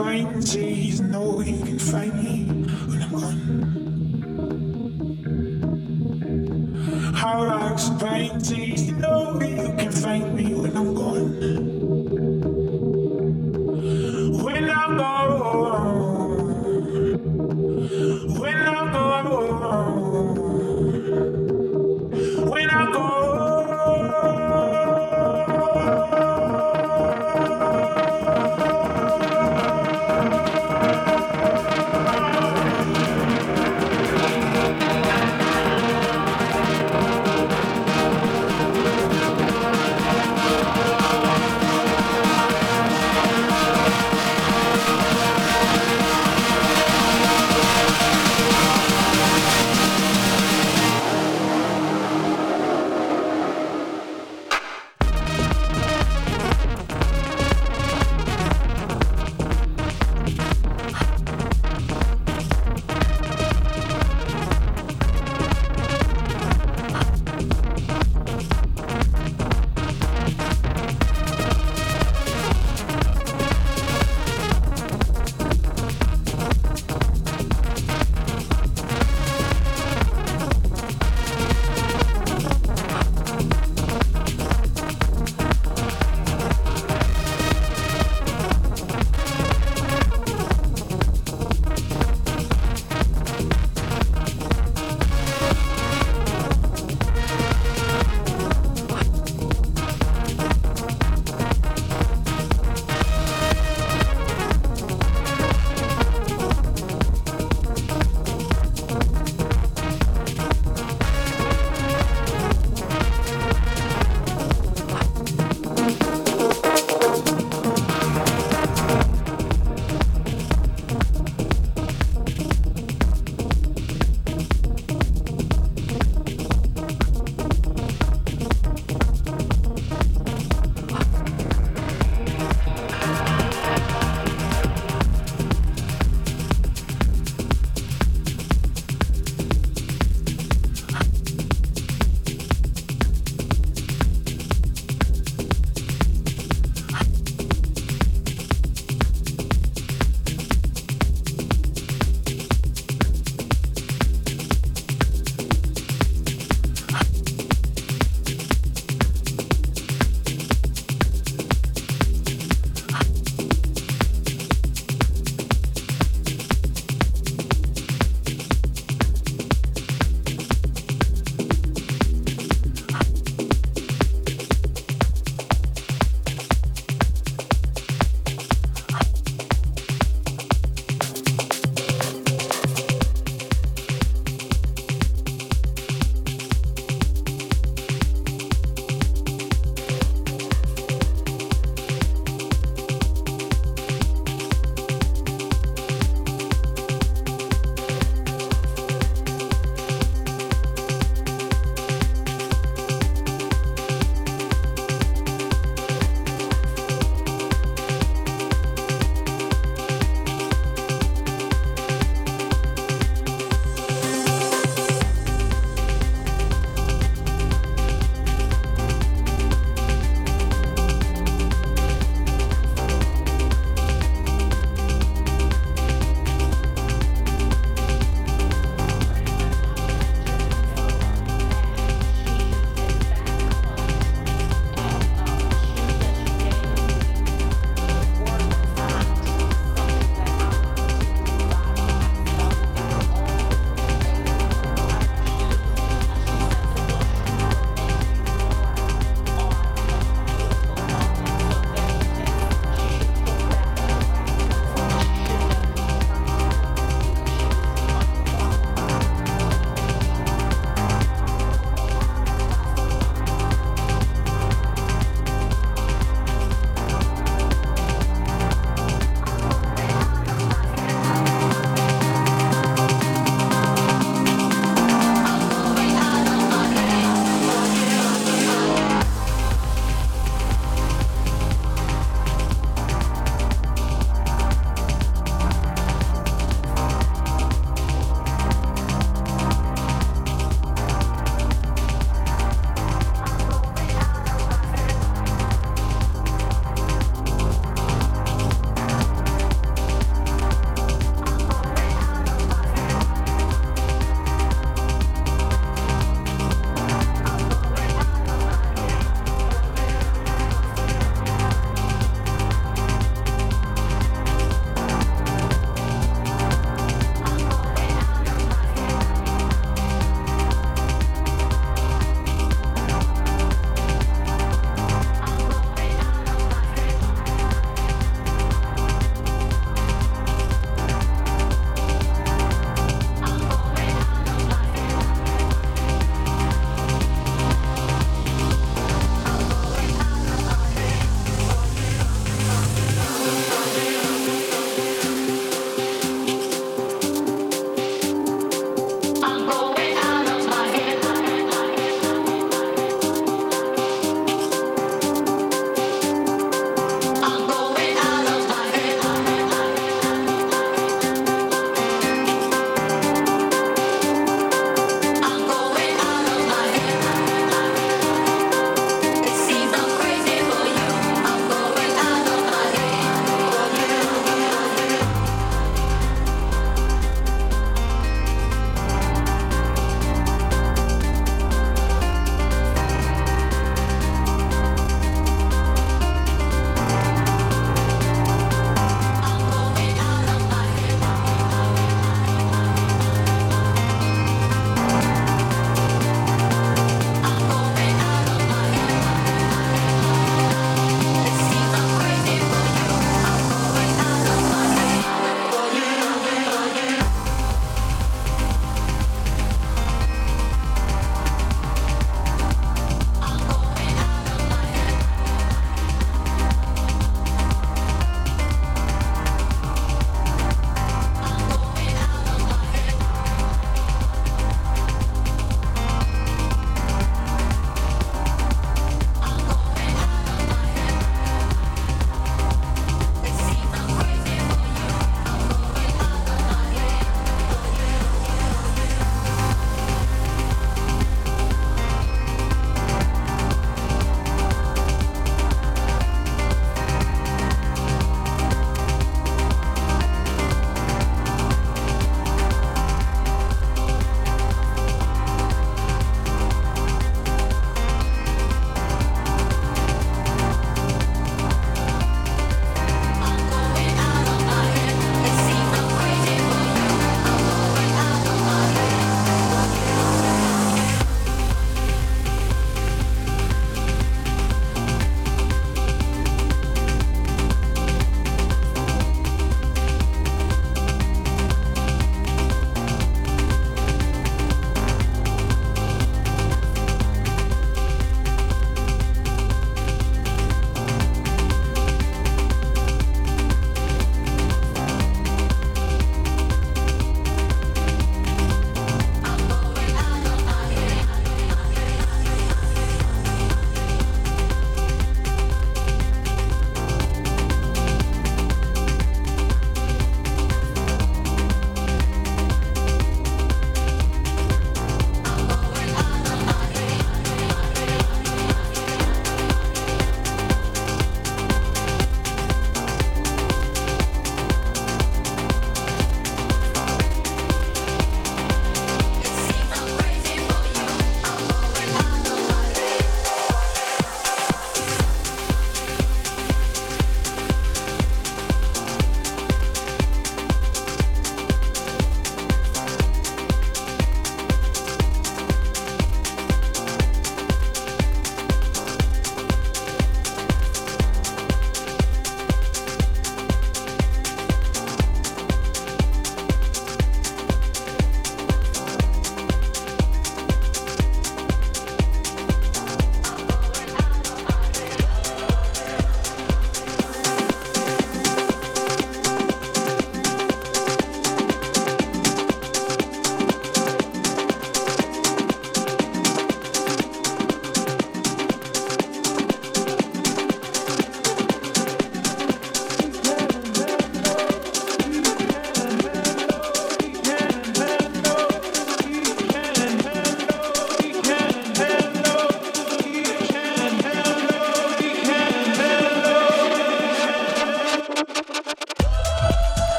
Rocks